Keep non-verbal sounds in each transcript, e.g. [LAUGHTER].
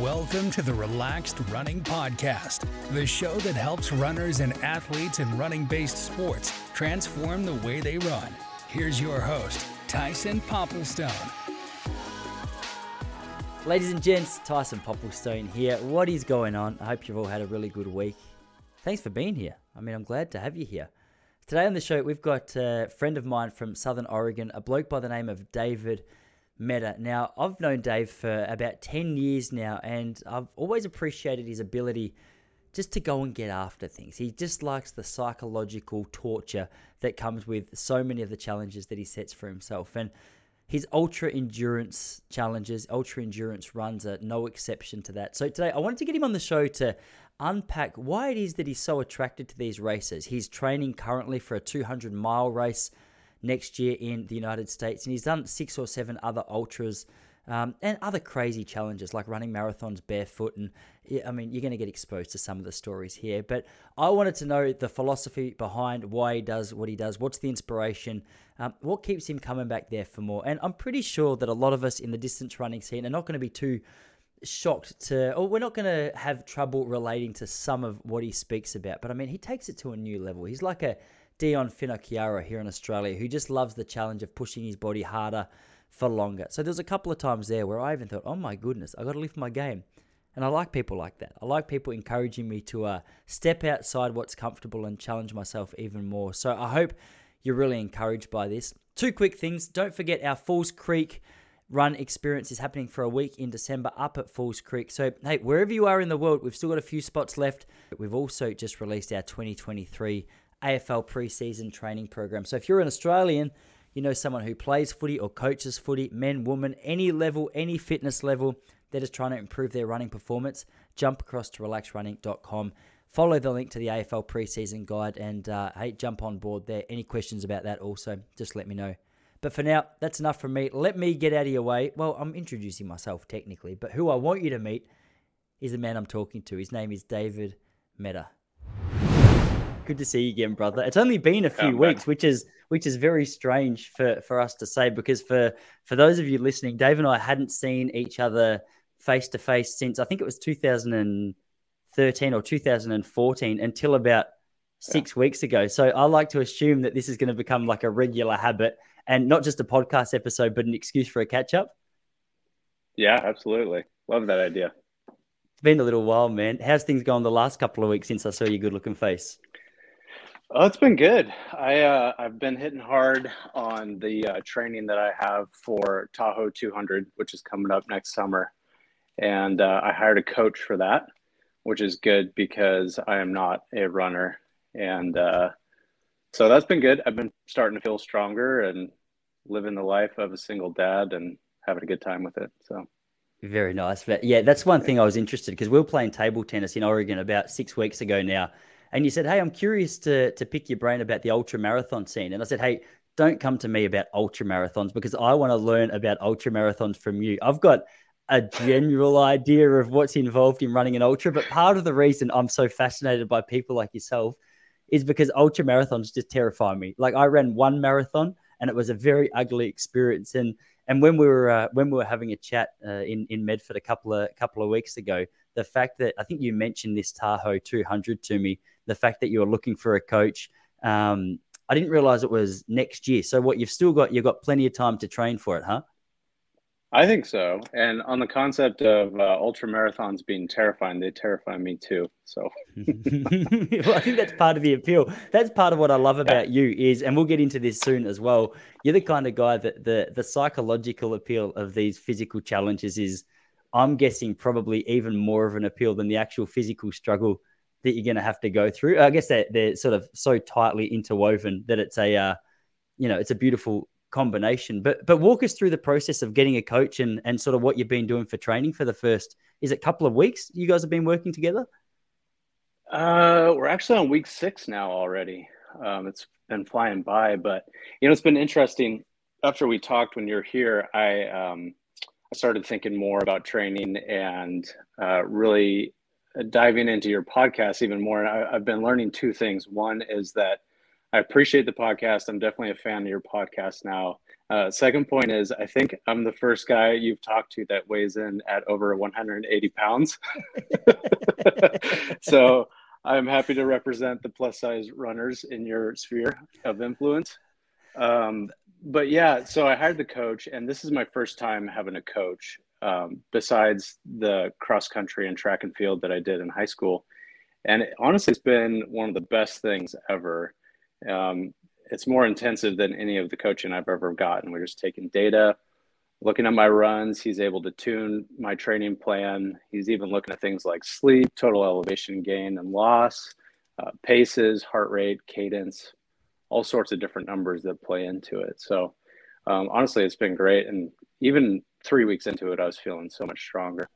Welcome to the Relaxed Running Podcast, the show that helps runners and athletes in running based sports transform the way they run. Here's your host, Tyson Popplestone. Ladies and gents, Tyson Popplestone here. What is going on? I hope you've all had a really good week. Thanks for being here. I mean, I'm glad to have you here. Today on the show, we've got a friend of mine from Southern Oregon, a bloke by the name of David Meta. Now, I've known Dave for about 10 years now, and I've always appreciated his ability just to go and get after things. He just likes the psychological torture that comes with so many of the challenges that he sets for himself. And his ultra endurance challenges, ultra endurance runs are no exception to that. So today I wanted to get him on the show to unpack why it is that he's so attracted to these races. He's training currently for a 200 mile race next year in the United States. And he's done six or seven other ultras um, and other crazy challenges like running marathons barefoot. And I mean, you're going to get exposed to some of the stories here. But I wanted to know the philosophy behind why he does what he does. What's the inspiration? Um, what keeps him coming back there for more? And I'm pretty sure that a lot of us in the distance running scene are not going to be too shocked to, or we're not going to have trouble relating to some of what he speaks about. But I mean, he takes it to a new level. He's like a Dion Finocchiaro here in Australia, who just loves the challenge of pushing his body harder for longer. So there's a couple of times there where I even thought, oh my goodness, I got to lift my game. And I like people like that. I like people encouraging me to uh, step outside what's comfortable and challenge myself even more. So I hope you're really encouraged by this. Two quick things. Don't forget our Falls Creek run experience is happening for a week in December up at Falls Creek. So, hey, wherever you are in the world, we've still got a few spots left. We've also just released our 2023 AFL preseason training program. So if you're an Australian, you know someone who plays footy or coaches footy, men, women, any level, any fitness level, they're just trying to improve their running performance, jump across to relaxrunning.com. Follow the link to the AFL preseason guide and uh, hey, jump on board there. Any questions about that also, just let me know. But for now, that's enough from me. Let me get out of your way. Well, I'm introducing myself technically, but who I want you to meet is the man I'm talking to. His name is David Meta. Good to see you again, brother. It's only been a few oh, weeks, which is which is very strange for for us to say because for for those of you listening, Dave and I hadn't seen each other face to face since I think it was 2013 or 2014 until about six yeah. weeks ago. So I like to assume that this is going to become like a regular habit and not just a podcast episode, but an excuse for a catch up. Yeah, absolutely. Love that idea. It's been a little while, man. How's things going the last couple of weeks since I saw your good looking face? Oh, it's been good. I uh, I've been hitting hard on the uh, training that I have for Tahoe 200, which is coming up next summer, and uh, I hired a coach for that, which is good because I am not a runner, and uh, so that's been good. I've been starting to feel stronger and living the life of a single dad and having a good time with it. So. Very nice. But yeah, that's one thing I was interested because we were playing table tennis in Oregon about six weeks ago now and you said, "Hey, I'm curious to to pick your brain about the ultra marathon scene." And I said, "Hey, don't come to me about ultra marathons because I want to learn about ultra marathons from you. I've got a general [LAUGHS] idea of what's involved in running an ultra, but part of the reason I'm so fascinated by people like yourself is because ultra marathons just terrify me. Like I ran one marathon and it was a very ugly experience and and when we were uh, when we were having a chat uh, in in Medford a couple of couple of weeks ago, the fact that I think you mentioned this Tahoe 200 to me, the fact that you were looking for a coach. Um, I didn't realize it was next year. So what you've still got, you've got plenty of time to train for it, huh? I think so. And on the concept of uh, ultra marathons being terrifying, they terrify me too. So [LAUGHS] well, I think that's part of the appeal. That's part of what I love about you is, and we'll get into this soon as well. You're the kind of guy that the the psychological appeal of these physical challenges is, I'm guessing, probably even more of an appeal than the actual physical struggle that you're going to have to go through. I guess they're, they're sort of so tightly interwoven that it's a, uh, you know, it's a beautiful combination. But but walk us through the process of getting a coach and and sort of what you've been doing for training for the first is it couple of weeks you guys have been working together? Uh, we're actually on week six now already. Um, it's been flying by, but you know it's been interesting. After we talked when you're here, I um, I started thinking more about training and uh, really diving into your podcast even more. And I, I've been learning two things. One is that I appreciate the podcast. I'm definitely a fan of your podcast now. Uh, second point is, I think I'm the first guy you've talked to that weighs in at over 180 pounds. [LAUGHS] so I'm happy to represent the plus size runners in your sphere of influence. Um, but yeah, so I hired the coach, and this is my first time having a coach um, besides the cross country and track and field that I did in high school. And it, honestly, it's been one of the best things ever. Um, it's more intensive than any of the coaching I've ever gotten. We're just taking data, looking at my runs. He's able to tune my training plan. He's even looking at things like sleep, total elevation gain and loss, uh, paces, heart rate, cadence, all sorts of different numbers that play into it. So um, honestly, it's been great. And even three weeks into it, I was feeling so much stronger.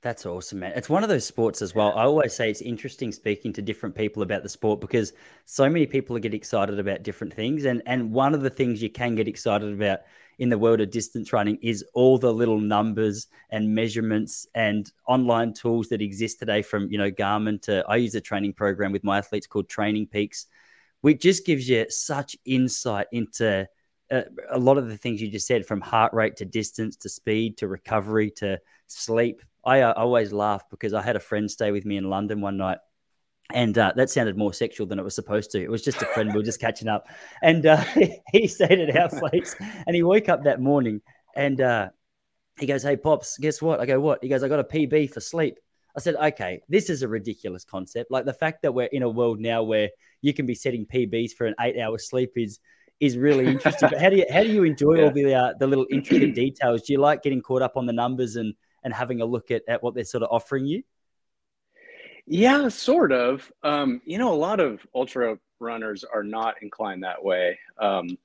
That's awesome, man. It's one of those sports as well. I always say it's interesting speaking to different people about the sport because so many people get excited about different things. And and one of the things you can get excited about in the world of distance running is all the little numbers and measurements and online tools that exist today from, you know, Garmin to I use a training program with my athletes called Training Peaks, which just gives you such insight into a lot of the things you just said from heart rate to distance to speed to recovery to sleep I uh, always laugh because I had a friend stay with me in London one night. And uh, that sounded more sexual than it was supposed to. It was just a friend. we were just catching up. And uh, [LAUGHS] he stayed at our place and he woke up that morning and uh, he goes, Hey, Pops, guess what? I go, What? He goes, I got a PB for sleep. I said, Okay, this is a ridiculous concept. Like the fact that we're in a world now where you can be setting PBs for an eight hour sleep is is really interesting. but how do you how do you enjoy yeah. all the uh, the little intricate details? Do you like getting caught up on the numbers and and having a look at, at what they're sort of offering you? Yeah, sort of. Um, you know, a lot of ultra runners are not inclined that way. Um,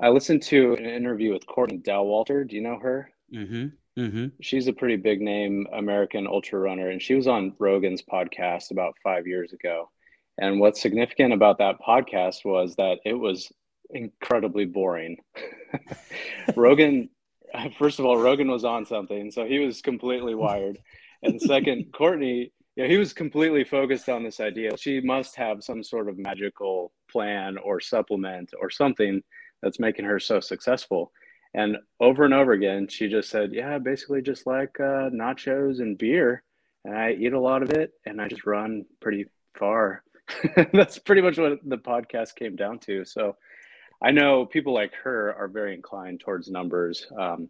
I listened to an interview with Courtney Dauwalter. Do you know her? Mm-hmm. Mm-hmm. She's a pretty big name American ultra runner, and she was on Rogan's podcast about five years ago. And what's significant about that podcast was that it was incredibly boring. [LAUGHS] Rogan [LAUGHS] first of all, Rogan was on something, so he was completely wired. And second, [LAUGHS] Courtney, yeah, he was completely focused on this idea. She must have some sort of magical plan or supplement or something that's making her so successful. And over and over again, she just said, "Yeah, basically just like uh, nachos and beer, and I eat a lot of it, and I just run pretty far." that's pretty much what the podcast came down to. So I know people like her are very inclined towards numbers. Um,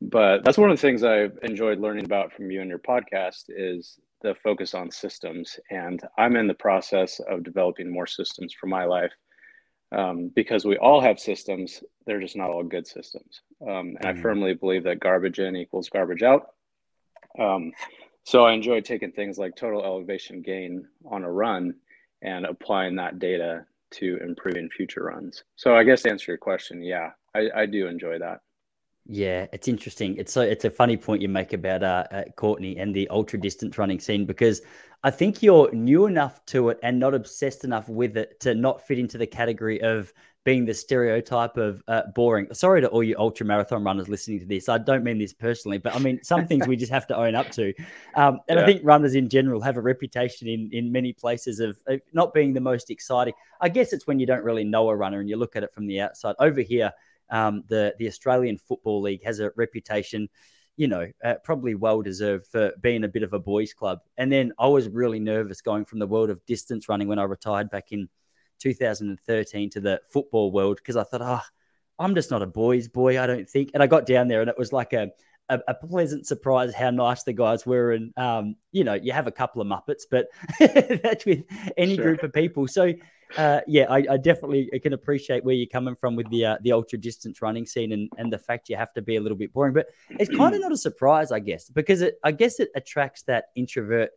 but that's one of the things I've enjoyed learning about from you and your podcast is the focus on systems. And I'm in the process of developing more systems for my life um, because we all have systems. They're just not all good systems. Um, and mm-hmm. I firmly believe that garbage in equals garbage out. Um, so I enjoy taking things like total elevation gain on a run and applying that data to improving future runs. So I guess to answer your question, yeah, I, I do enjoy that. Yeah, it's interesting. It's so it's a funny point you make about uh, uh, Courtney and the ultra distance running scene because I think you're new enough to it and not obsessed enough with it to not fit into the category of being the stereotype of uh, boring. Sorry to all you ultra marathon runners listening to this. I don't mean this personally, but I mean some [LAUGHS] things we just have to own up to. Um, and yeah. I think runners in general have a reputation in in many places of, of not being the most exciting. I guess it's when you don't really know a runner and you look at it from the outside. Over here um, the the Australian Football League has a reputation, you know, uh, probably well deserved for being a bit of a boys' club. And then I was really nervous going from the world of distance running when I retired back in 2013 to the football world because I thought, oh, I'm just not a boys' boy, I don't think. And I got down there and it was like a a, a, pleasant surprise how nice the guys were. And, um, you know, you have a couple of Muppets, but [LAUGHS] that's with any sure. group of people. So uh, yeah, I, I, definitely can appreciate where you're coming from with the uh, the ultra distance running scene and, and the fact you have to be a little bit boring. But it's [CLEARS THROAT] kind of not a surprise, I guess, because it I guess it attracts that introvert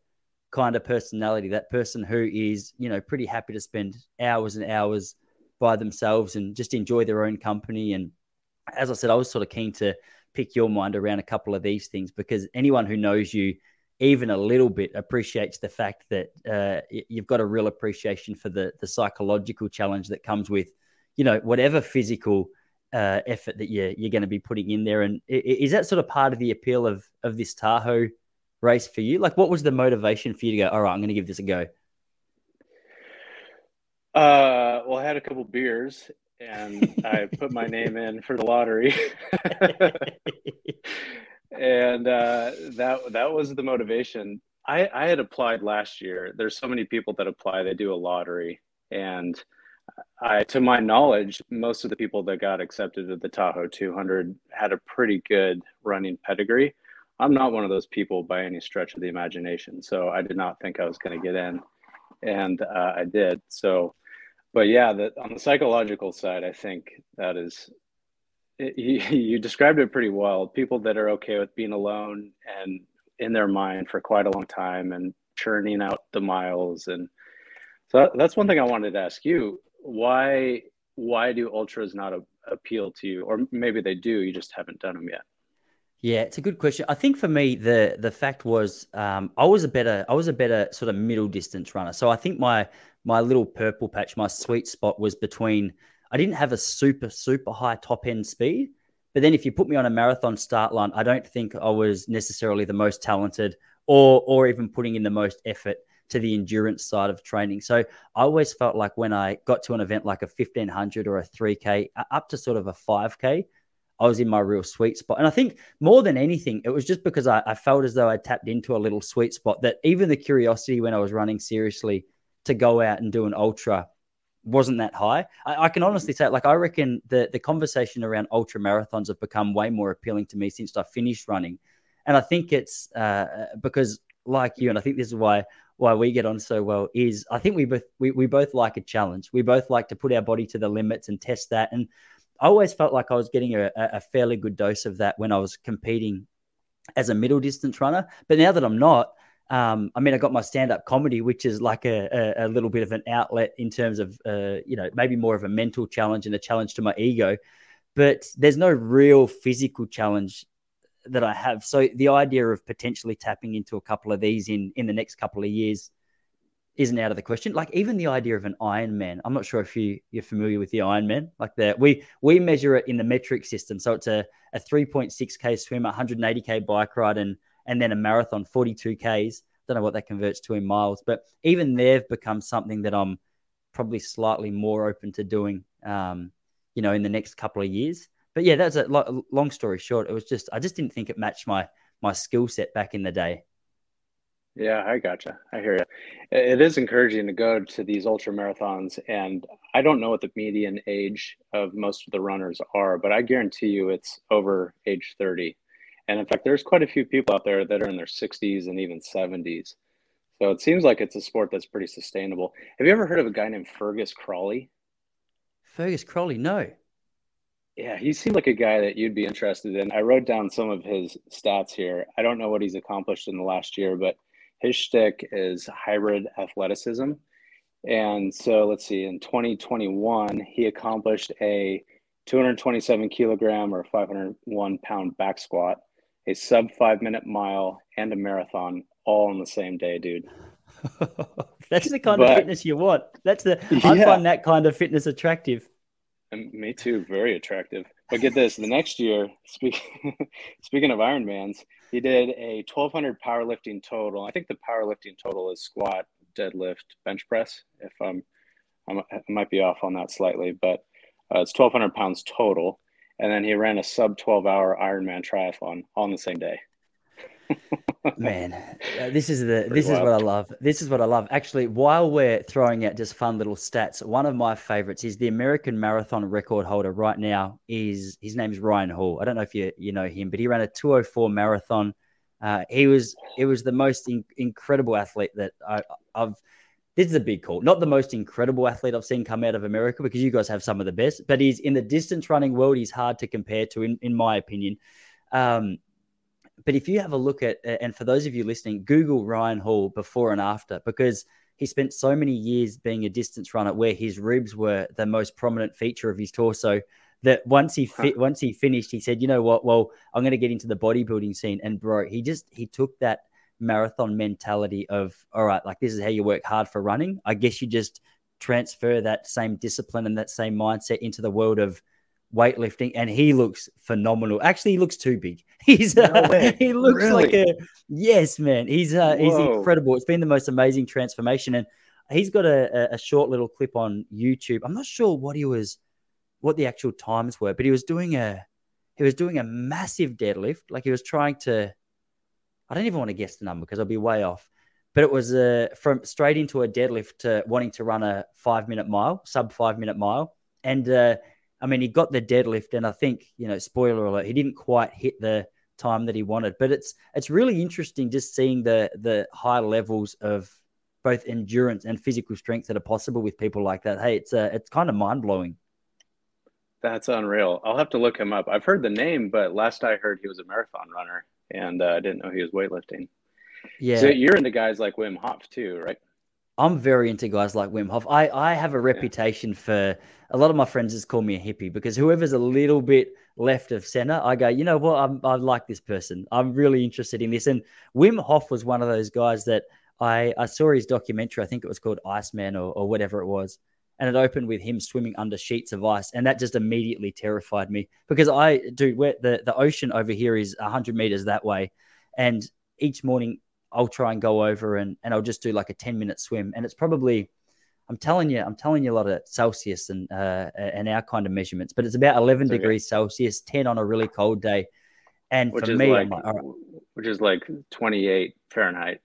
kind of personality, that person who is you know pretty happy to spend hours and hours by themselves and just enjoy their own company. And as I said, I was sort of keen to pick your mind around a couple of these things because anyone who knows you even a little bit appreciates the fact that uh, you've got a real appreciation for the the psychological challenge that comes with, you know, whatever physical uh, effort that you're you're going to be putting in there. And is that sort of part of the appeal of of this Tahoe race for you? Like, what was the motivation for you to go? All right, I'm going to give this a go. Uh, well, I had a couple beers and I put my name in for the lottery. [LAUGHS] and uh, that that was the motivation. I, I had applied last year. There's so many people that apply. They do a lottery, and I, to my knowledge, most of the people that got accepted to the Tahoe 200 had a pretty good running pedigree. I'm not one of those people by any stretch of the imagination, so I did not think I was going to get in, and uh, I did. So, but yeah, that on the psychological side, I think that is it, you, [LAUGHS] you described it pretty well. People that are okay with being alone and in their mind for quite a long time and churning out the miles and so that's one thing I wanted to ask you. Why why do ultras not a, appeal to you, or maybe they do, you just haven't done them yet? Yeah, it's a good question. I think for me, the the fact was um, I was a better I was a better sort of middle distance runner. So I think my my little purple patch, my sweet spot was between. I didn't have a super super high top end speed, but then if you put me on a marathon start line, I don't think I was necessarily the most talented or or even putting in the most effort to the endurance side of training. So I always felt like when I got to an event like a 1500 or a 3K, up to sort of a 5K, I was in my real sweet spot. And I think more than anything, it was just because I, I felt as though I tapped into a little sweet spot that even the curiosity when I was running seriously to go out and do an ultra wasn't that high. I, I, can honestly say, like, I reckon the the conversation around ultra marathons have become way more appealing to me since I finished running, and I think it's uh, because, like you, and I think this is why why we get on so well is I think we both we, we both like a challenge. We both like to put our body to the limits and test that. And I always felt like I was getting a, a fairly good dose of that when I was competing as a middle distance runner. But now that I'm not, um, I mean, I got my stand up comedy, which is like a, a, a, little bit of an outlet in terms of, uh, you know, maybe more of a mental challenge and a challenge to my ego. But there's no real physical challenge that I have. So the idea of potentially tapping into a couple of these in in the next couple of years isn't out of the question. Like even the idea of an Ironman. I'm not sure if you you're familiar with the Ironman. Like that we we measure it in the metric system. So it's a a 3.6k swim, 180k bike ride, and and then a marathon, 42ks. Don't know what that converts to in miles, but even they've become something that I'm probably slightly more open to doing. Um, you know, in the next couple of years but yeah, that's a long story short. It was just I just didn't think it matched my my skill set back in the day. Yeah, I gotcha. I hear you. It is encouraging to go to these ultra marathons, and I don't know what the median age of most of the runners are, but I guarantee you it's over age 30. And in fact, there's quite a few people out there that are in their 60s and even 70s. So it seems like it's a sport that's pretty sustainable. Have you ever heard of a guy named Fergus Crawley? Fergus Crawley, no. Yeah, he seemed like a guy that you'd be interested in. I wrote down some of his stats here. I don't know what he's accomplished in the last year, but his shtick is hybrid athleticism. And so let's see, in 2021, he accomplished a 227 kilogram or 501 pound back squat, a sub five minute mile, and a marathon all on the same day, dude. [LAUGHS] That's the kind but, of fitness you want. That's the I find that kind of fitness attractive. And me too, very attractive. But get this: the next year, speak, [LAUGHS] speaking of Ironmans, he did a 1200 powerlifting total. I think the powerlifting total is squat, deadlift, bench press. If I'm, I'm i might be off on that slightly, but uh, it's 1200 pounds total. And then he ran a sub 12 hour Ironman triathlon on the same day. [LAUGHS] Man, uh, this is the Pretty this wild. is what I love. This is what I love. Actually, while we're throwing out just fun little stats, one of my favorites is the American marathon record holder right now. Is his name is Ryan Hall. I don't know if you you know him, but he ran a 204 marathon. Uh, he was it was the most in, incredible athlete that I, I've. This is a big call. Not the most incredible athlete I've seen come out of America because you guys have some of the best, but he's in the distance running world. He's hard to compare to, in, in my opinion. Um, but if you have a look at, and for those of you listening, Google Ryan Hall before and after, because he spent so many years being a distance runner where his ribs were the most prominent feature of his torso that once he huh. once he finished, he said, you know what? Well, I'm going to get into the bodybuilding scene. And bro, he just, he took that marathon mentality of, all right, like this is how you work hard for running. I guess you just transfer that same discipline and that same mindset into the world of weightlifting, and he looks phenomenal. Actually, he looks too big. [LAUGHS] He's no uh, he looks really? like a yes, man. He's uh, he's incredible. It's been the most amazing transformation, and he's got a, a short little clip on YouTube. I'm not sure what he was what the actual times were, but he was doing a he was doing a massive deadlift. Like he was trying to, I don't even want to guess the number because I'll be way off. But it was uh, from straight into a deadlift to wanting to run a five minute mile, sub five minute mile, and uh, I mean he got the deadlift, and I think you know, spoiler alert, he didn't quite hit the time that he wanted. But it's it's really interesting just seeing the the high levels of both endurance and physical strength that are possible with people like that. Hey, it's uh, it's kind of mind blowing. That's unreal. I'll have to look him up. I've heard the name, but last I heard, he was a marathon runner, and uh, I didn't know he was weightlifting. Yeah. So you're into guys like Wim Hof too, right? I'm very into guys like Wim Hof. I, I have a reputation yeah. for a lot of my friends just call me a hippie because whoever's a little bit left of center, I go, you know what, I'm, I like this person. I'm really interested in this. And Wim Hof was one of those guys that I, I saw his documentary. I think it was called Iceman or, or whatever it was. And it opened with him swimming under sheets of ice. And that just immediately terrified me because I, dude, where the, the ocean over here is 100 meters that way. And each morning I'll try and go over and, and I'll just do like a 10 minute swim. And it's probably, I'm telling you, I'm telling you a lot of Celsius and, uh, and our kind of measurements, but it's about 11 okay. degrees Celsius, 10 on a really cold day. And which for is me, like, like right. which is like 28 Fahrenheit.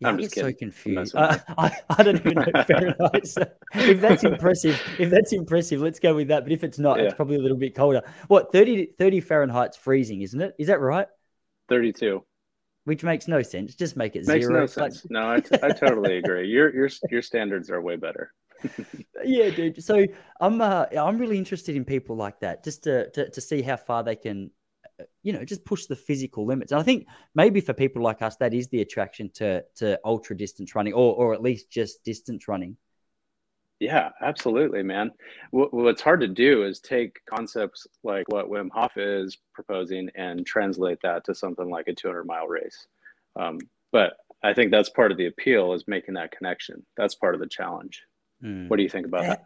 Yeah, I'm get so confused. I, I, I, don't even know [LAUGHS] Fahrenheit. So if that's impressive, if that's impressive, let's go with that. But if it's not, yeah. it's probably a little bit colder. What 30, 30 Fahrenheit's freezing, isn't it? Is that right? 32. Which makes no sense. Just make it makes zero. no sense. No, I, t- I [LAUGHS] totally agree. Your your your standards are way better. yeah, dude. So I'm uh, I'm really interested in people like that, just to, to to see how far they can you know, just push the physical limits. And I think maybe for people like us, that is the attraction to to ultra distance running, or or at least just distance running. Yeah, absolutely, man. What's hard to do is take concepts like what Wim Hof is proposing and translate that to something like a 200 mile race. Um, but I think that's part of the appeal is making that connection. That's part of the challenge. Mm. What do you think about that?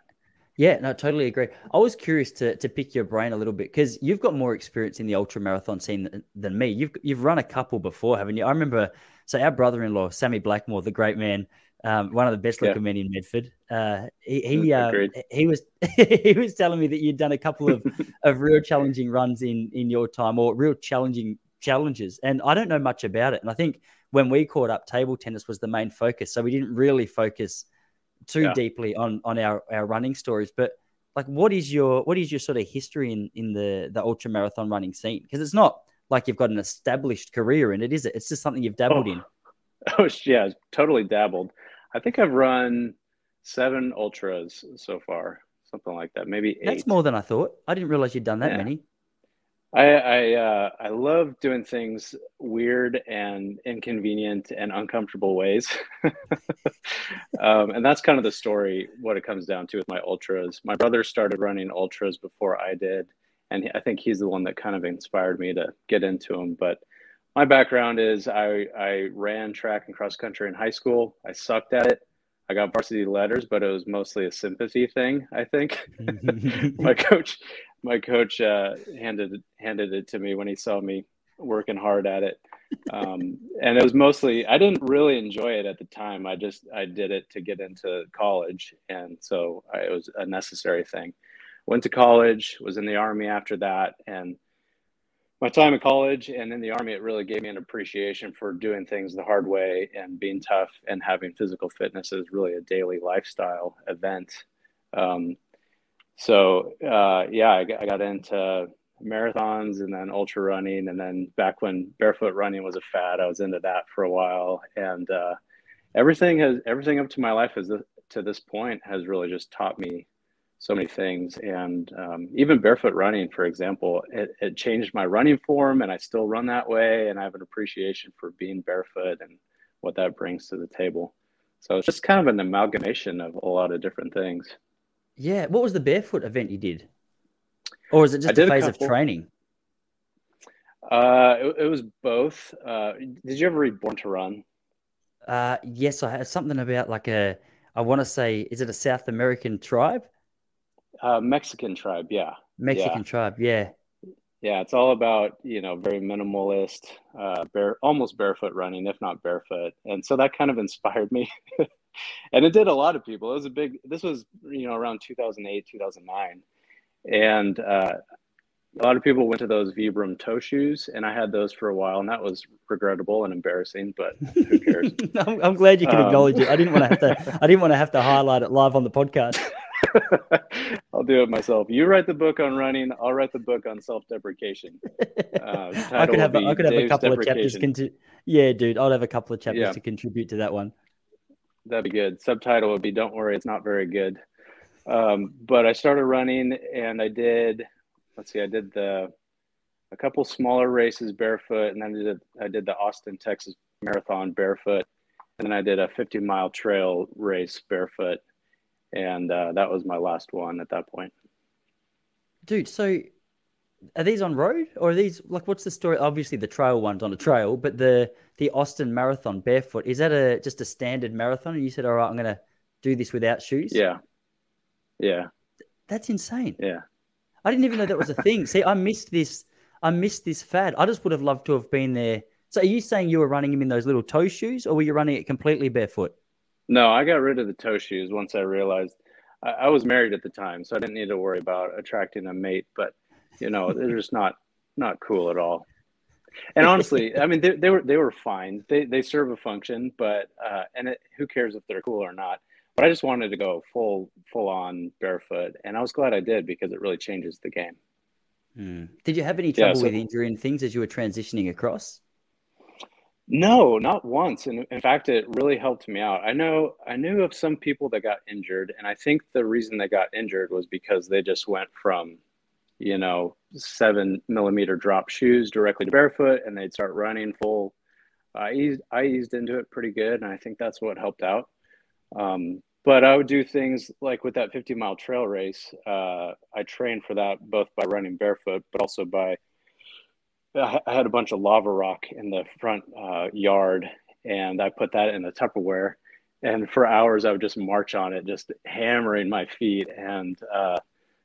Yeah, no, totally agree. I was curious to to pick your brain a little bit because you've got more experience in the ultra marathon scene than, than, me. You've you've run a couple before, haven't you? I remember. So our brother-in-law, Sammy Blackmore, the great man, um, one of the best looking yeah. men in Medford. Uh, he he, uh, he was [LAUGHS] he was telling me that you'd done a couple of, [LAUGHS] of real challenging runs in in your time, or real challenging challenges. And I don't know much about it. And I think when we caught up, table tennis was the main focus, so we didn't really focus too yeah. deeply on on our our running stories, but like what is your what is your sort of history in in the the ultra marathon running scene? Because it's not like you've got an established career in it, is it? It's just something you've dabbled oh. in. [LAUGHS] Oh yeah, totally dabbled. I think I've run seven ultras so far, something like that. Maybe eight. That's more than I thought. I didn't realize you'd done that yeah. many. I I, uh, I love doing things weird and inconvenient and uncomfortable ways, [LAUGHS] um, and that's kind of the story. What it comes down to with my ultras. My brother started running ultras before I did, and I think he's the one that kind of inspired me to get into them. But my background is I I ran track and cross country in high school. I sucked at it. I got varsity letters, but it was mostly a sympathy thing. I think [LAUGHS] my coach my coach uh, handed handed it to me when he saw me working hard at it. Um, and it was mostly I didn't really enjoy it at the time. I just I did it to get into college, and so I, it was a necessary thing. Went to college, was in the army after that, and my time in college and in the army it really gave me an appreciation for doing things the hard way and being tough and having physical fitness as really a daily lifestyle event. Um, so uh, yeah, I got, I got into marathons and then ultra running, and then back when barefoot running was a fad, I was into that for a while, and uh, everything has everything up to my life is to this point has really just taught me so many things and um, even barefoot running for example it, it, changed my running form and i still run that way and i have an appreciation for being barefoot and what that brings to the table so it's just kind of an amalgamation of a lot of different things yeah. What was the barefoot event you did? Or is it just a phase a of training? Uh, it, it was both. Uh, did you ever read Born to Run? Uh, yes, I had something about like a, I want to say, is it a South American tribe? Uh, Mexican tribe, yeah. Mexican yeah. tribe, yeah. Yeah, it's all about you know very minimalist, uh, bare almost barefoot running, if not barefoot, and so that kind of inspired me. [LAUGHS] and it did a lot of people. It was a big. This was you know around 2008, 2009, and uh, a lot of people went to those Vibram toe shoes, and I had those for a while, and that was regrettable and embarrassing. But who cares? [LAUGHS] I'm, I'm, glad you can um, acknowledge it. I didn't want to have to. [LAUGHS] I didn't want to have to highlight it live on the podcast. [LAUGHS] I'll do it myself. You write the book on running. I'll write the book on self-deprecation. [LAUGHS] Uh, I could have. I could have a couple of chapters. Conti- yeah, dude. I'll have a couple of chapters yeah. to contribute to that one. That'd be good. Subtitle would be "Don't worry, it's not very good." Um, but I started running, and I did let's see, I did the a couple smaller races barefoot, and then I did I did the Austin, Texas marathon barefoot, and then I did a 50 mile trail race barefoot, and uh, that was my last one at that point. Dude, so are these on road or are these like what's the story? Obviously, the trail one's on a trail, but the the Austin marathon barefoot is that a just a standard marathon? And you said, all right, I'm gonna do this without shoes. Yeah, yeah, that's insane. Yeah, I didn't even know that was a thing. See, I missed this. I missed this fad. I just would have loved to have been there. So, are you saying you were running him in those little toe shoes, or were you running it completely barefoot? No, I got rid of the toe shoes once I realized I, I was married at the time, so I didn't need to worry about attracting a mate. But you know, they're just not not cool at all. And honestly, I mean, they, they were they were fine. They they serve a function, but uh, and it, who cares if they're cool or not? but I just wanted to go full full on barefoot, and I was glad I did because it really changes the game. Hmm. Did you have any trouble yeah, so, with injury and things as you were transitioning across? No, not once. And in fact, it really helped me out. I know I knew of some people that got injured, and I think the reason they got injured was because they just went from, you know, seven millimeter drop shoes directly to barefoot, and they'd start running full. I eased, I eased into it pretty good, and I think that's what helped out. Um, but I would do things like with that 50 mile trail race. Uh, I trained for that both by running barefoot, but also by I had a bunch of lava rock in the front uh, yard, and I put that in the Tupperware. And for hours, I would just march on it, just hammering my feet and uh,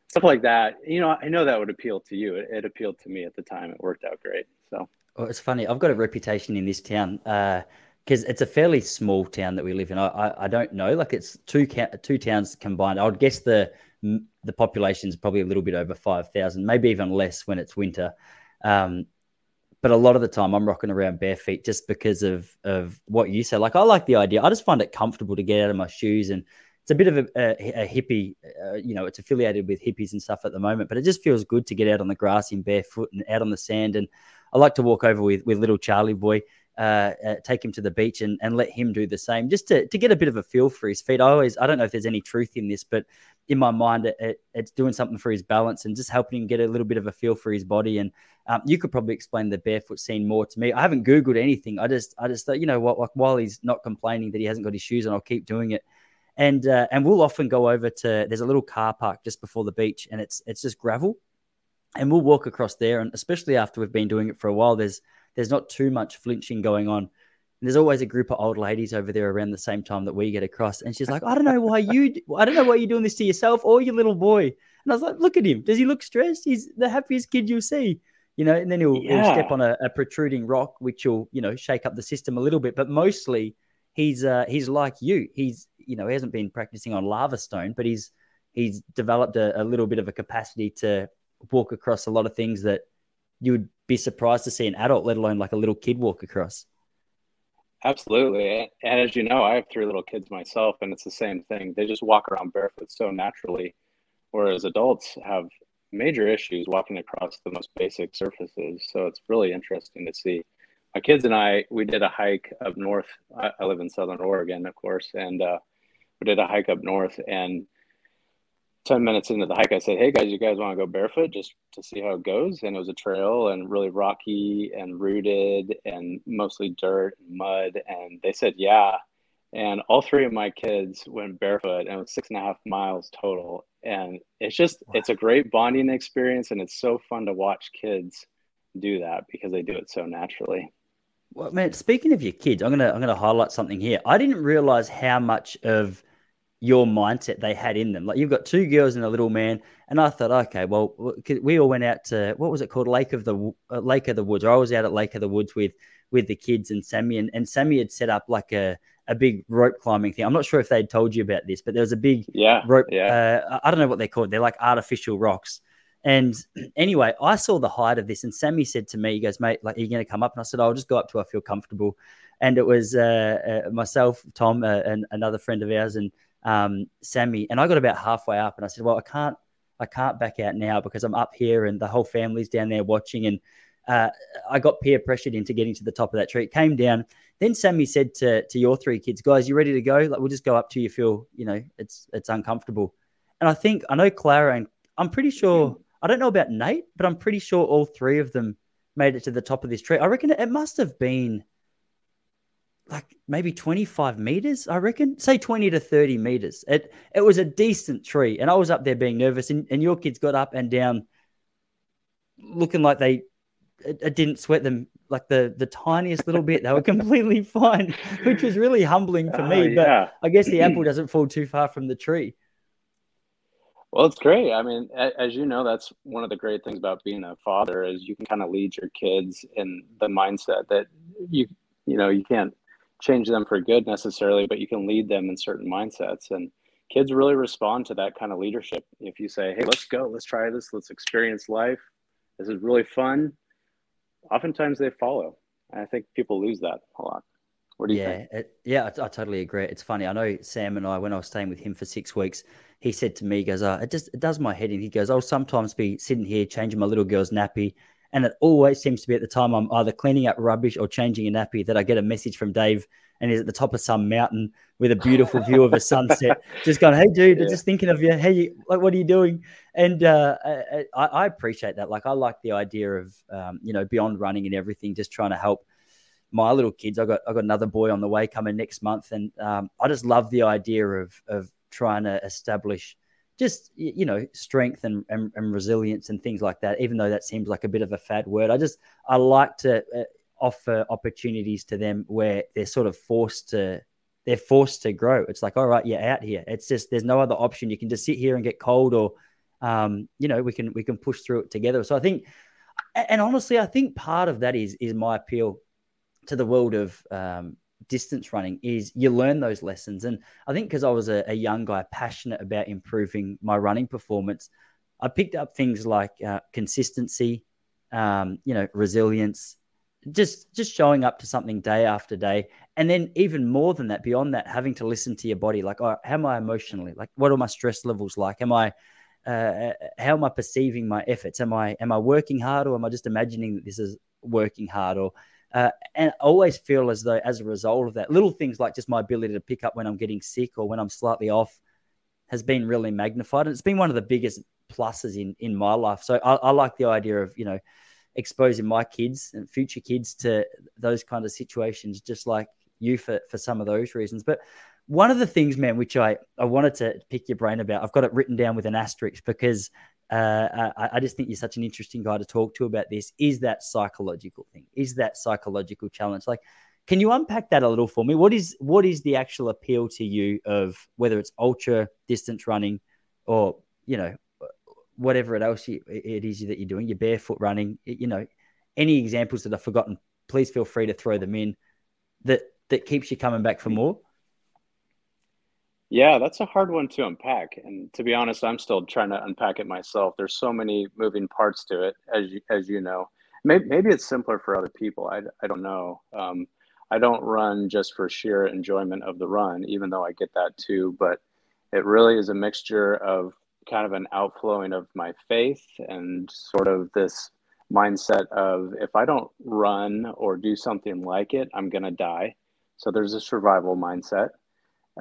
stuff like that. You know, I know that would appeal to you. It, it, appealed to me at the time. It worked out great. So. Well, it's funny. I've got a reputation in this town. Uh, because it's a fairly small town that we live in. I, I, I don't know, like it's two two towns combined. I would guess the the population is probably a little bit over five thousand, maybe even less when it's winter. Um, but a lot of the time, I'm rocking around bare feet just because of of what you said. Like I like the idea. I just find it comfortable to get out of my shoes, and it's a bit of a, a, a hippie. Uh, you know, it's affiliated with hippies and stuff at the moment, but it just feels good to get out on the grass in barefoot and out on the sand. And I like to walk over with with little Charlie boy uh, uh, take him to the beach and, and let him do the same, just to, to get a bit of a feel for his feet. I always, I don't know if there's any truth in this, but in my mind, it, it, it's doing something for his balance and just helping him get a little bit of a feel for his body. And um, you could probably explain the barefoot scene more to me. I haven't Googled anything. I just, I just thought, you know what, like while he's not complaining that he hasn't got his shoes on, I'll keep doing it. And, uh, and we'll often go over to, there's a little car park just before the beach and it's, it's just gravel and we'll walk across there. And especially after we've been doing it for a while, there's, there's not too much flinching going on there's always a group of old ladies over there around the same time that we get across. And she's like, I don't know why you, I don't know why you're doing this to yourself or your little boy. And I was like, look at him. Does he look stressed? He's the happiest kid you'll see, you know. And then he'll, yeah. he'll step on a, a, protruding rock, which will, you know, shake up the system a little bit. But mostly, he's uh, he's like you. He's, you know, he hasn't been practicing on lava stone, but he's he's developed a, a little bit of a capacity to walk across a lot of things that you would be surprised to see an adult, let alone like a little kid walk across. Absolutely. And as you know, I have three little kids myself, and it's the same thing. They just walk around barefoot so naturally, whereas adults have major issues walking across the most basic surfaces. So it's really interesting to see. My kids and I, we did a hike up north. I, I live in Southern Oregon, of course, and uh, we did a hike up north, and 10 minutes into the hike, I said, Hey guys, you guys want to go barefoot just to see how it goes? And it was a trail and really rocky and rooted and mostly dirt and mud. And they said, Yeah. And all three of my kids went barefoot and it was six and a half miles total. And it's just, wow. it's a great bonding experience. And it's so fun to watch kids do that because they do it so naturally. Well, man, speaking of your kids, I'm gonna I'm gonna highlight something here. I didn't realize how much of your mindset they had in them. Like you've got two girls and a little man, and I thought, okay, well, we all went out to what was it called, Lake of the uh, Lake of the Woods. Or I was out at Lake of the Woods with with the kids and Sammy, and, and Sammy had set up like a a big rope climbing thing. I'm not sure if they'd told you about this, but there was a big yeah rope. Yeah. Uh, I don't know what they're called. They're like artificial rocks. And [CLEARS THROAT] anyway, I saw the height of this, and Sammy said to me, "He goes, mate, like, are you going to come up?" And I said, "I'll just go up to. I feel comfortable." And it was uh, uh, myself, Tom, uh, and another friend of ours, and um, Sammy. And I got about halfway up, and I said, "Well, I can't, I can't back out now because I'm up here, and the whole family's down there watching." And uh, I got peer pressured into getting to the top of that tree. It came down. Then Sammy said to to your three kids, "Guys, you ready to go? Like, we'll just go up till you feel, you know, it's it's uncomfortable." And I think I know Clara, and I'm pretty mm-hmm. sure I don't know about Nate, but I'm pretty sure all three of them made it to the top of this tree. I reckon it must have been like maybe 25 meters, I reckon. Say 20 to 30 meters. It it was a decent tree. And I was up there being nervous, and, and your kids got up and down looking like they it, it didn't sweat them like the the tiniest little bit. They were [LAUGHS] completely fine, which was really humbling for me. Oh, yeah. But I guess the apple [CLEARS THROAT] doesn't fall too far from the tree. Well, it's great. I mean, as you know, that's one of the great things about being a father is you can kind of lead your kids in the mindset that you you know you can't change them for good necessarily, but you can lead them in certain mindsets. And kids really respond to that kind of leadership. If you say, "Hey, let's go, let's try this, let's experience life. This is really fun," oftentimes they follow. And I think people lose that a lot. What do you yeah, think? It, yeah, I, I, totally agree. It's funny. I know Sam and I, when I was staying with him for six weeks, he said to me, he goes, oh, it just it does my head in. He goes, I'll sometimes be sitting here changing my little girl's nappy. And it always seems to be at the time I'm either cleaning up rubbish or changing a nappy that I get a message from Dave and he's at the top of some mountain with a beautiful view of a [LAUGHS] sunset, just going, "Hey, dude, yeah. just thinking of you. Hey, you, like, what are you doing?" And uh, I, I, appreciate that. Like, I like the idea of, um, you know, beyond running and everything, just trying to help my little kids. I got I got another boy on the way coming next month, and um, I just love the idea of of trying to establish just you know strength and, and, and resilience and things like that. Even though that seems like a bit of a fad word, I just I like to uh, offer opportunities to them where they're sort of forced to they're forced to grow. It's like, all right, you're out here. It's just there's no other option. You can just sit here and get cold, or um, you know, we can we can push through it together. So I think, and honestly, I think part of that is is my appeal to the world of um, distance running is you learn those lessons. And I think because I was a, a, young guy passionate about improving my running performance, I picked up things like uh, consistency, um, you know, resilience, just just showing up to something day after day, and then even more than that, beyond that, having to listen to your body. Like, oh, how am I emotionally? Like, what are my stress levels like? Am I uh, how am I perceiving my efforts? Am I am I working hard, or am I just imagining that this is working hard? Or uh, and always feel as though, as a result of that, little things like just my ability to pick up when I'm getting sick or when I'm slightly off has been really magnified. And it's been one of the biggest pluses in, in my life. So I, I like the idea of, you know, exposing my kids and future kids to those kind of situations, just like you for, for some of those reasons. But one of the things, man, which I, I wanted to pick your brain about, I've got it written down with an asterisk because uh, I, I, just think you're such an interesting guy to talk to about this. Is that psychological thing? Is that psychological challenge? Like, can you unpack that a little for me? What is what is the actual appeal to you of whether it's ultra distance running or you know whatever it else you, it is that you're doing, you're barefoot running, you know, any examples that I've forgotten, please feel free to throw them in. That that keeps you coming back for more. Yeah, that's a hard one to unpack. And to be honest, I'm still trying to unpack it myself. There's so many moving parts to it, as you, as you know. Maybe, maybe it's simpler for other people. I, I don't know. Um, I don't run just for sheer enjoyment of the run, even though I get that too. But it really is a mixture of kind of an outflowing of my faith and sort of this mindset of if I don't run or do something like it, I'm going to die. So there's a survival mindset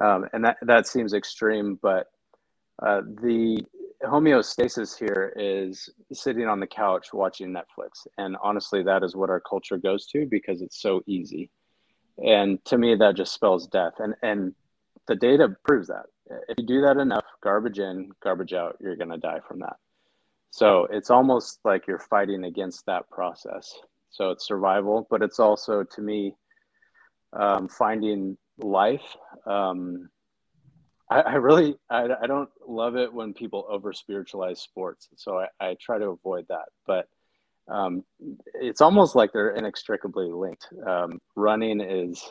um, and that that seems extreme, but uh, the homeostasis here is sitting on the couch watching Netflix, and honestly, that is what our culture goes to because it's so easy. And to me, that just spells death. And and the data proves that if you do that enough, garbage in, garbage out, you're going to die from that. So it's almost like you're fighting against that process. So it's survival, but it's also to me um, finding life. Um, I, I, really I, I, don't love it when people over spiritualize sports, so I, I, try to avoid that. But um, it's almost like they're inextricably linked. Um, running is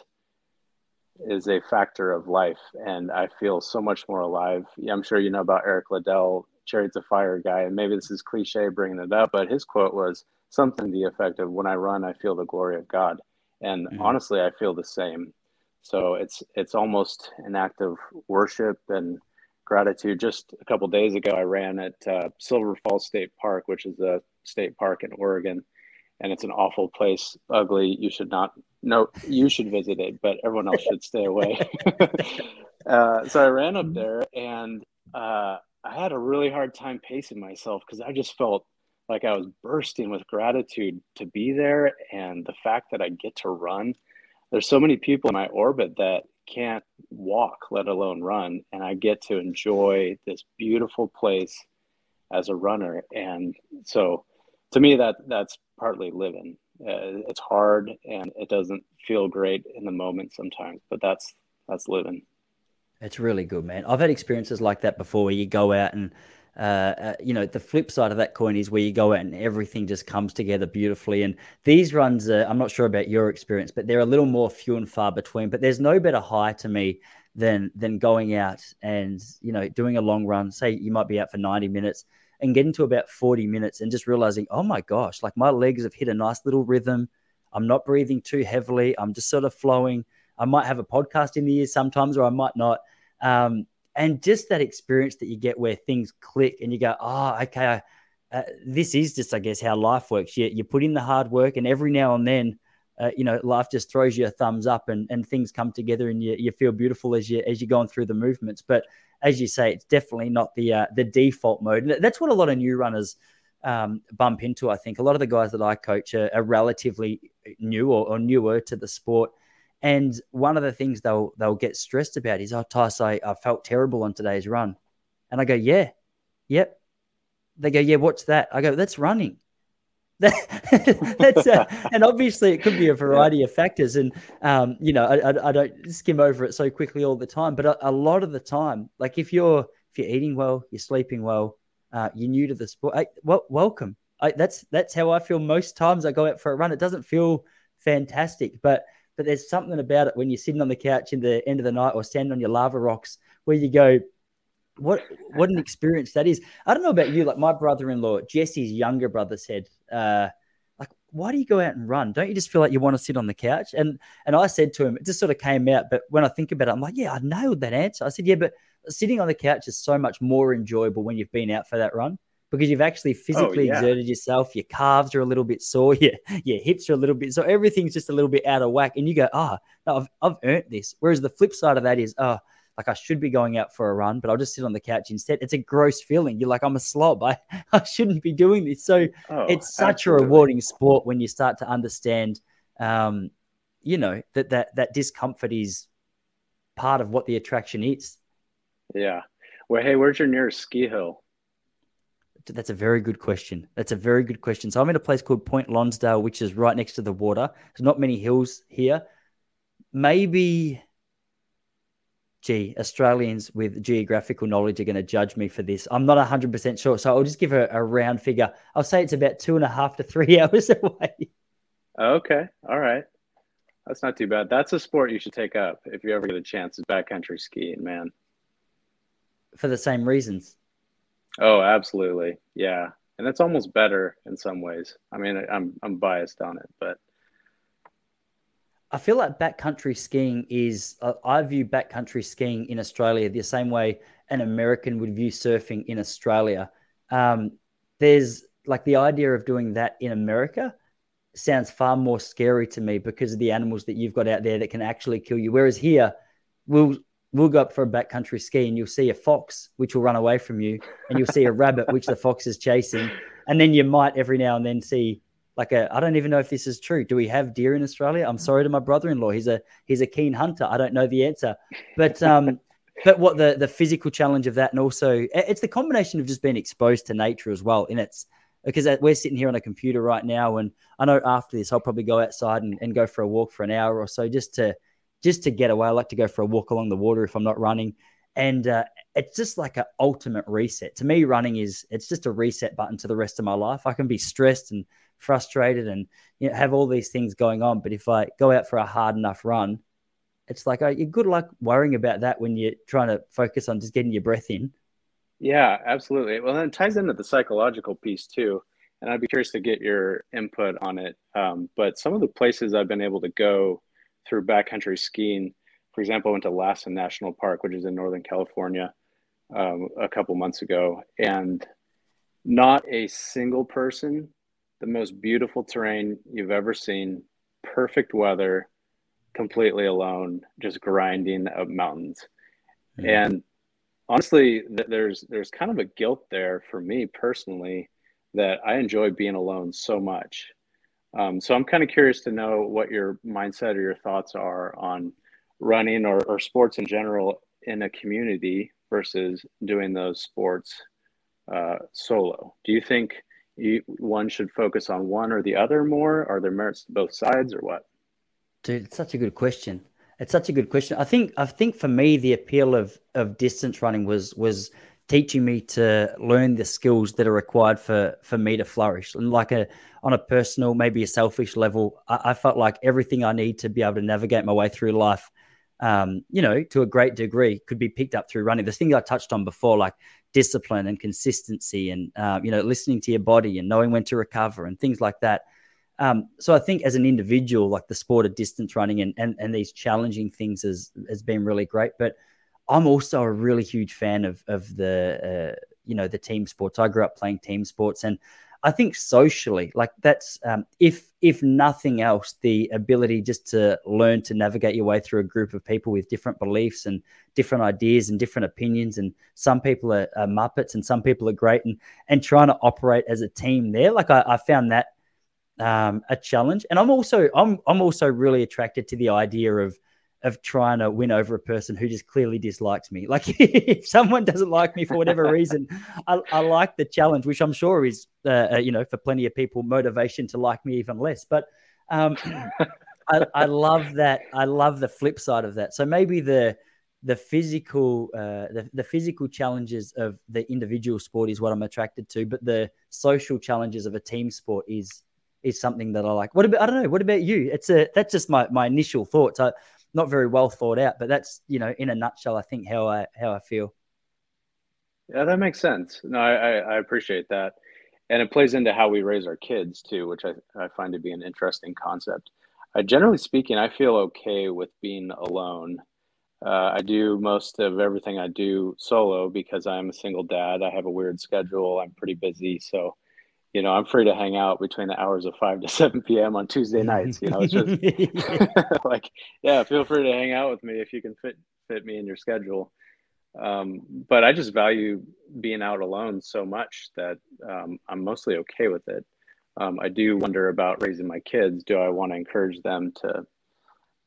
is a factor of life, and I feel so much more alive. I'm sure you know about Eric Liddell, Chariots of Fire guy, and maybe this is cliche bringing it up, but his quote was something to the effect of, "When I run, I feel the glory of God," and mm-hmm. honestly, I feel the same. So it's it's almost an act of worship and gratitude. Just a couple days ago, I ran at uh, Silver Falls State Park, which is a state park in Oregon, and it's an awful place, ugly. You should not no, you should visit it, but everyone else should stay away. [LAUGHS] uh, so I ran up there, and uh, I had a really hard time pacing myself because I just felt like I was bursting with gratitude to be there, and the fact that I get to run. There's so many people in my orbit that can't walk, let alone run, and I get to enjoy this beautiful place as a runner. And so, to me, that that's partly living uh, it's hard and it doesn't feel great in the moment sometimes, but that's that's living. It's really good, man. I've had experiences like that before, where you go out and. Uh, uh, you know, the flip side of that coin is where you go out and everything just comes together beautifully. And these runs, uh, I'm not sure about your experience, but they're a little more few and far between. But there's no better high to me than than going out and you know doing a long run. Say you might be out for 90 minutes, and getting to about 40 minutes and just realizing, oh my gosh, like my legs have hit a nice little rhythm. I'm not breathing too heavily. I'm just sort of flowing. I might have a podcast in the ear sometimes, or I might not. Um, and just that experience that you get where things click and you go, oh, okay, uh, this is just, I guess, how life works. You, you put in the hard work, and every now and then, uh, you know, life just throws you a thumbs up and, and things come together and you, you feel beautiful as you as you're going through the movements. But as you say, it's definitely not the uh, the default mode. And that's what a lot of new runners um, bump into. I think a lot of the guys that I coach are, are relatively new or, or, newer to the sport. And one of the things they'll they'll get stressed about is, oh, Tice, I, I felt terrible on today's run. And I go, yeah, yep. They go, yeah, what's that? I go, that's running. [LAUGHS] that's uh, and obviously it could be a variety of factors and um, you know I, I, I, don't skim over it so quickly all the time but a, a, lot of the time like if you're if you're eating well you're sleeping well uh, you're new to the sport I, well, welcome I, that's that's how I feel most times I go out for a run it doesn't feel fantastic but but there's something about it when you're sitting on the couch in the end of the night or standing on your lava rocks where you go what what an experience that is. I don't know about you. Like my brother-in-law, Jesse's younger brother said, uh, like, why do you go out and run? Don't you just feel like you want to sit on the couch? And and I said to him, it just sort of came out. But when I think about it, I'm like, yeah, I nailed that answer. I said, yeah, but sitting on the couch is so much more enjoyable when you've been out for that run because you've actually physically oh, yeah. exerted yourself. Your calves are a little bit sore. [LAUGHS] Your, your hips are a little bit so everything's just a little bit out of whack. And you go, ah, oh, no, I've, I've earned this. Whereas the flip side of that is, oh, like I should be going out for a run, but I'll just sit on the couch instead. It's a gross feeling. You're like, I'm a slob. [LAUGHS] I, I shouldn't be doing this. So oh, it's such absolutely. a rewarding sport when you start to understand, um, you know, that, that that discomfort is part of what the attraction is. Yeah. Well, hey, where's your nearest ski hill? That's a very good question. That's a very good question. So I'm in a place called Point Lonsdale, which is right next to the water. There's not many hills here. Maybe gee, Australians with geographical knowledge are going to judge me for this. I'm not 100% sure. So I'll just give a, a round figure. I'll say it's about two and a half to three [LAUGHS] hours away. Okay. All right. That's not too bad. That's a sport you should take up if you ever get a chance is backcountry skiing, man. For the same reasons. Oh, absolutely. Yeah. And it's almost better in some ways. I mean, I'm I'm biased on it, but I feel like backcountry skiing is, uh, I view backcountry skiing in Australia the same way an American would view surfing in Australia. Um, there's like the idea of doing that in America sounds far more scary to me because of the animals that you've got out there that can actually kill you. Whereas here, we'll we'll go up for a backcountry ski and you'll see a fox which will run away from you, and you'll see a rabbit which the fox is chasing, and then you might every now and then see like a I don't even know if this is true. Do we have deer in Australia? I'm sorry to my brother-in-law. He's a he's a keen hunter. I don't know the answer. But um but what the the physical challenge of that and also it's the combination of just being exposed to nature as well in its because we're sitting here on a computer right now and I know after this I'll probably go outside and, and go for a walk for an hour or so just to just to get away. I like to go for a walk along the water if I'm not running. And uh, it's just like an ultimate reset. To me, running is it's just a reset button to the rest of my life. I can be stressed and frustrated and you know, have all these things going on. But if I go out for a hard enough run, It's like, oh, you're good luck worrying about that when you're trying to focus on just getting your breath in. Yeah, absolutely. Well, it ties into the psychological piece too. And I'd be curious to get your input on it. Um, but some of the places I've been able to go through backcountry skiing, for example, I went to Lassen National Park, which is in Northern California, um, a couple months ago. And not a single person, the most beautiful terrain you've ever seen, perfect weather, completely alone, just grinding up mountains. Mm-hmm. And honestly, there's there's kind of a guilt there for me personally that I enjoy being alone so much. Um, so I'm kind of curious to know what your mindset or your thoughts are on running or, or sports in general in a community versus doing those sports uh, solo. Do you think you, one should focus on one or the other more? Are there merits to both sides or what? Dude, it's such a good question. It's such a good question. I think I think for me the appeal of of distance running was was teaching me to learn the skills that are required for for me to flourish. And like a on a personal, maybe a selfish level, I, I felt like everything I need to be able to navigate my way through life, um, you know, to a great degree, could be picked up through running. The thing I touched on before, like discipline and consistency, and um, you know, listening to your body and knowing when to recover and things like that. Um, so I think as an individual, like the sport of distance running and and, and these challenging things has has been really great. But I'm also a really huge fan of of the uh, you know the team sports. I grew up playing team sports, and I think socially, like that's um, if if nothing else, the ability just to learn to navigate your way through a group of people with different beliefs and different ideas and different opinions, and some people are, are muppets and some people are great, and and trying to operate as a team there. Like I, I found that um, a challenge. And I'm also I'm I'm also really attracted to the idea of of trying to win over a person who just clearly dislikes me. [LAUGHS] Like if someone doesn't like me for whatever reason, I, I, like the challenge, which I'm sure is uh, uh, you know for plenty of people motivation to like me even less. But um, [CLEARS THROAT] I, I love that. I love the flip side of that. So maybe the the physical uh, the, the physical challenges of the individual sport is what I'm attracted to, but the social challenges of a team sport is is something that I like. What about I don't know. What about you? It's a that's just my my initial thoughts. I, not very well thought out, but that's you know in a nutshell, I think how I how I feel. Yeah, that makes sense. No, I, I appreciate that, and it plays into how we raise our kids too, which I, I find to be an interesting concept. Uh, generally speaking, I feel okay with being alone. Uh, I do most of everything I do solo because I'm a single dad. I have a weird schedule. I'm pretty busy, so you know, I'm free to hang out between the hours of 5 to [LAUGHS] 7 p.m. on Tuesday nights. You know, it's just [LAUGHS] [LAUGHS] like, yeah, feel free to hang out with me if you can fit fit me in your schedule. Um, but I just value being out alone so much that um, I'm mostly okay with it. Um, I do wonder about raising my kids. Do I want to encourage them to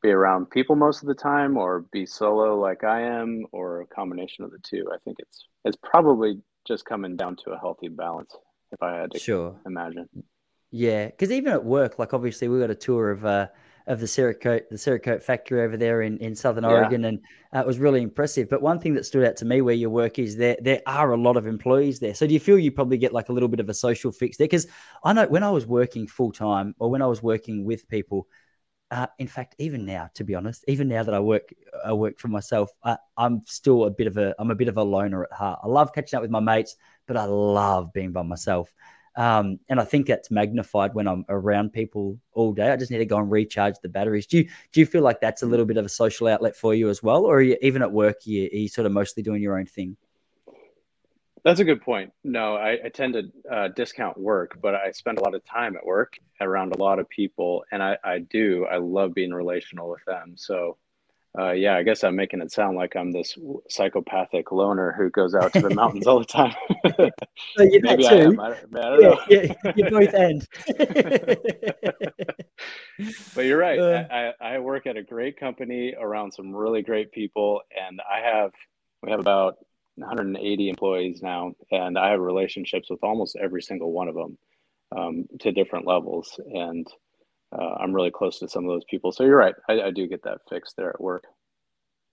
be around people most of the time, or be solo like I am, or a combination of the two? I think it's it's probably just coming down to a healthy balance if I had to sure. imagine. Yeah, because even at work, like obviously we got a tour of uh, of the Cerakote, the Cerakote factory over there in, in Southern Oregon, and uh, it was really impressive. But one thing that stood out to me where you work is there there are a lot of employees there. So do you feel you probably get like a little bit of a social fix there? Because I know when I was working full time or when I was working with people, uh, in fact, even now, to be honest, even now that I work, I work for myself, I, am still a bit of a, I'm a bit of a loner at heart. I love catching up with my mates, but I love being by myself. Um, and I think that's magnified when I'm around people all day. I just need to go and recharge the batteries. Do you do you feel like that's a little bit of a social outlet for you as well, or you, even at work, you, are you sort of mostly doing your own thing? That's a good point. No, I, I tend to uh, discount work, but I spend a lot of time at work around a lot of people, and I, I do. I love being relational with them. So uh, yeah, I guess I'm making it sound like I'm this psychopathic loner who goes out to the mountains all the time. [LAUGHS] you [LAUGHS] Maybe I am. I, I don't know. you both [LAUGHS] end. but you're right. Uh, I, I work at a great company around some really great people, and I have we have about 180 employees now, and I have relationships with almost every single one of them um, to different levels, and uh, I'm really close to some of those people. So you're right. I, I, do get that fixed there at work.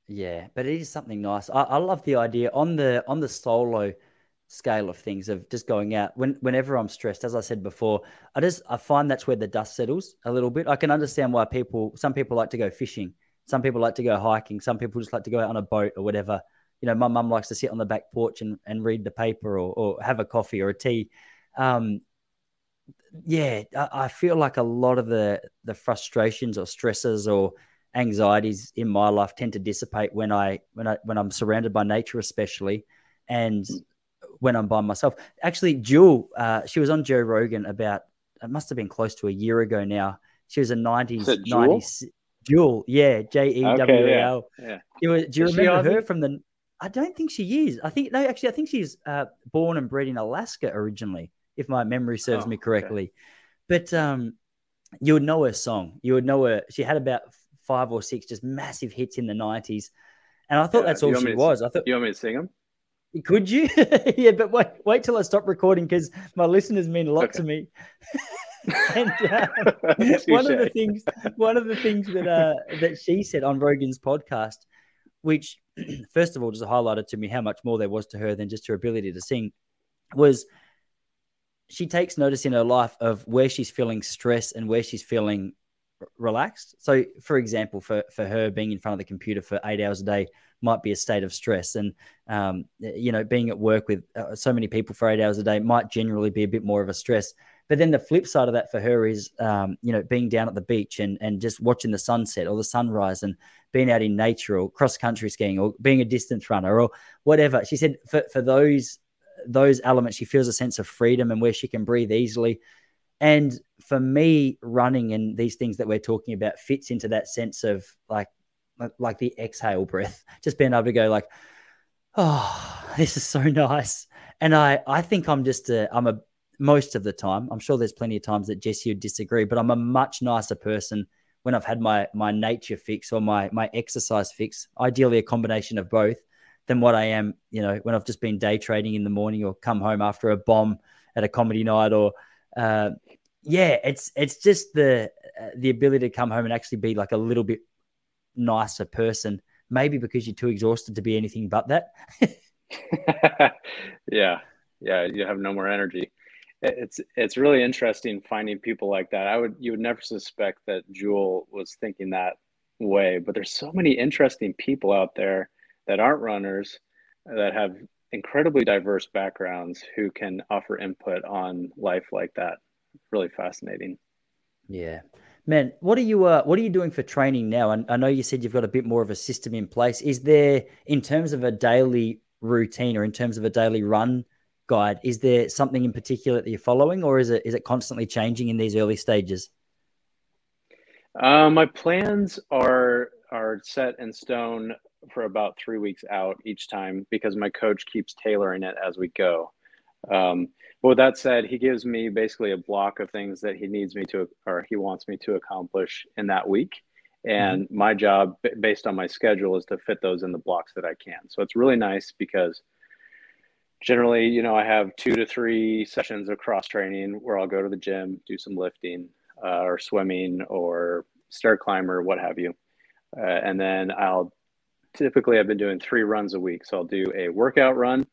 Yeah, but it is something nice. I, I love the idea on the on the solo scale of things of just going out when whenever I'm stressed, as I said before, I just I find that's where the dust settles a little bit. I can understand why people some people like to go fishing Some people like to go hiking. Some people just like to go out on a boat or whatever. You know, my mum likes to sit on the back porch and, and read the paper or, or have a coffee or a tea. Um, yeah, I, I feel like a lot of the the frustrations or stresses or anxieties in my life tend to dissipate when I when I when I'm surrounded by nature, especially, and when I'm by myself. Actually, Jewel, uh, she was on Joe Rogan about it must have been close to a year ago now. She was a 90s, 90s Jewel, yeah, J E W L. Yeah. Do you remember her from the? I don't think she is. I think no, actually, I think she's uh, born and bred in Alaska originally, if my memory serves oh, me correctly. Okay. But um, you would know her song. You would know her. She had about five or six just massive hits in the nineties, and I thought yeah, that's all she was. To, I thought you want me to sing them. Could you? [LAUGHS] yeah, but wait, wait till I stop recording because my listeners mean a lot okay. to me. [LAUGHS] and uh, one of the things, one of the things that uh, that she said on Rogan's podcast, which [CLEARS THROAT] first of all just highlighted to me how much more there was to her than just her ability to sing, was she takes notice in her life of where she's feeling stress and where she's feeling relaxed. So, for example, for for her being in front of the computer for eight hours a day might be a state of stress, and um, you know, being at work with uh, so many people for eight hours a day might generally be a bit more of a stress. But then the flip side of that for her is, um, you know, being down at the beach and and just watching the sunset or the sunrise and being out in nature or cross country skiing or being a distance runner or whatever. She said for for those those elements, she feels a sense of freedom and where she can breathe easily. And for me, running and these things that we're talking about fits into that sense of like like the exhale breath, [LAUGHS] just being able to go like, oh, this is so nice. And I I think I'm just a I'm a most of the time. I'm sure there's plenty of times that Jesse would disagree, but I'm a much nicer person when I've had my my nature fix or my my exercise fix. Ideally, a combination of both. Than what I am, you know, when I've just been day trading in the morning or come home after a bomb at a comedy night or uh, yeah, it's it's just the uh, the ability to come home and actually be like a little bit nicer person. Maybe because you're too exhausted to be anything but that. [LAUGHS] yeah, yeah, you have no more energy it's it's really interesting finding people like that. I would you would never suspect that Jewel was thinking that way, but there's so many interesting people out there that aren't runners that have incredibly diverse backgrounds who can offer input on life like that. Really fascinating. Yeah. Man, what are you uh, what are you doing for training now? And I know you said you've got a bit more of a system in place. Is there in terms of a daily routine or in terms of a daily run guide, is there something in particular that you're following, or is it is it constantly changing in these early stages? Uh, my plans are are set in stone for about three weeks out each time because my coach keeps tailoring it as we go. Um, but with that said, he gives me basically a block of things that he needs me to or he wants me to accomplish in that week. And mm-hmm. my job, based on my schedule, is to fit those in the blocks that I can. So it's really nice because generally, you know, I have two to three sessions of cross training where I'll go to the gym, do some lifting uh, or swimming or stair climber, what have you. Uh, and then I'll typically, I've been doing three runs a week. So I'll do a workout run,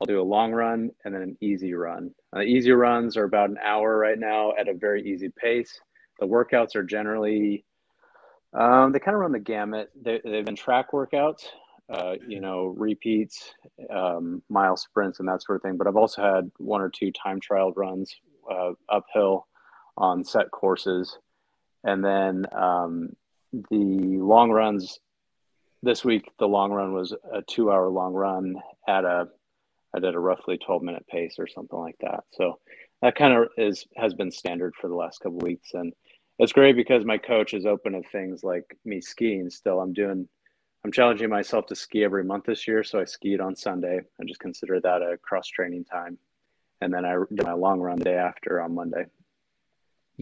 I'll do a long run, and then an easy run. Uh, easy runs are about an hour right now at a very easy pace. The workouts are generally, um, they kind of run the gamut. They, they've been track workouts, uh, you know, repeats, um, mile sprints, and that sort of thing. But I've also had one or two time trial runs uh, uphill on set courses. And then um, the long runs this week, the long run was a two hour long run at a, did a roughly 12 minute pace or something like that. So that kind of is, has been standard for the last couple weeks. And it's great because my coach is open to things like me skiing still. I'm doing I'm challenging myself to ski every month this year. So I skied on Sunday. I just consider that a cross training time. And then I did my long run the day after on Monday.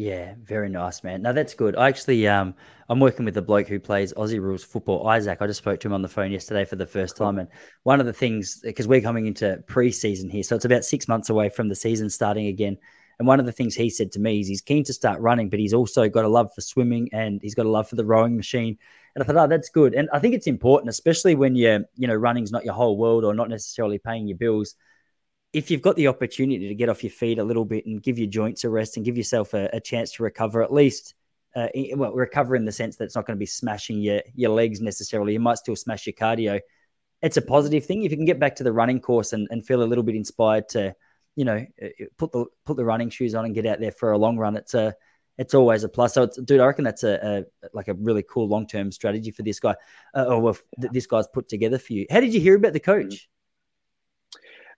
Yeah, very nice, man. Now that's good. I actually, um, I'm working with a bloke who plays Aussie rules football, Isaac. I just spoke to him on the phone yesterday for the first time, and one of the things because we're coming into pre-season here, so it's about six months away from the season starting again. And one of the things he said to me is he's keen to start running, but he's also got a love for swimming and he's got a love for the rowing machine. And I thought, oh, that's good. And I think it's important, especially when you're, you know, running's not your whole world or not necessarily paying your bills. If you've got the opportunity to get off your feet a little bit and give your joints a rest and give yourself a, a chance to recover, at least uh, well, recover in the sense that it's not going to be smashing your your legs necessarily. You might still smash your cardio. It's a positive thing if you can get back to the running course and, and feel a little bit inspired to, you know, uh, uh, put the put the running shoes on and get out there for a long run. It's a it's always a plus. So, dude, I reckon that's a, a like a really cool long term strategy for this guy, uh, or this guy's put together for you. How did you hear about the coach?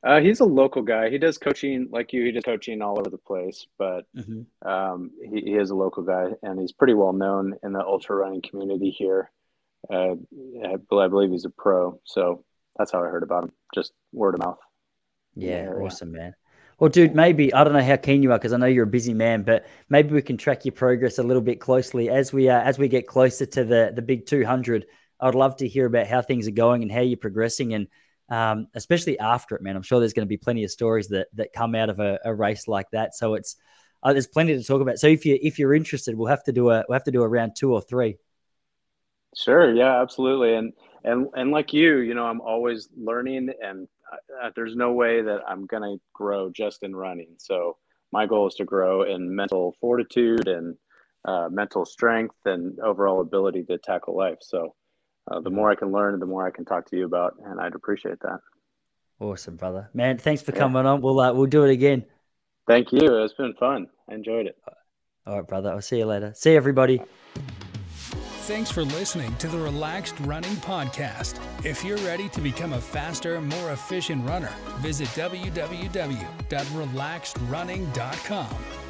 Uh, he's a local guy. He does coaching like you. He does coaching all over the place, but mm-hmm. um, he, he, is a local guy, and he's pretty well known in the ultra running community here. Uh, I believe he's a pro, so that's how I heard about him. Just word of mouth. Yeah, awesome, man. Well, dude, maybe I don't know how keen you are because I know you're a busy man, but maybe we can track your progress a little bit closely as we uh, as we get closer to the the big 200. I'd love to hear about how things are going and how you're progressing and um, especially after it, man. I'm sure there's going to be plenty of stories that that come out of a, a race like that. So it's uh, there's plenty to talk about. So if you if you're interested, we'll have to do a we'll have to do a round two or three. Sure. Yeah. Absolutely. And and and like you, you know, I'm always learning, and uh, there's no way that I'm gonna grow just in running. So my goal is to grow in mental fortitude and uh, mental strength and overall ability to tackle life. So uh, the more I can learn, the more I can talk to you about, and I'd appreciate that. Awesome, brother. Man, thanks for coming on. We'll uh, we'll do it again. Thank you. It's been fun. I enjoyed it. All right, brother. I'll see you later. See everybody. Thanks for listening to the Relaxed Running Podcast. If you're ready to become a faster, more efficient runner, visit www.relaxedrunning.com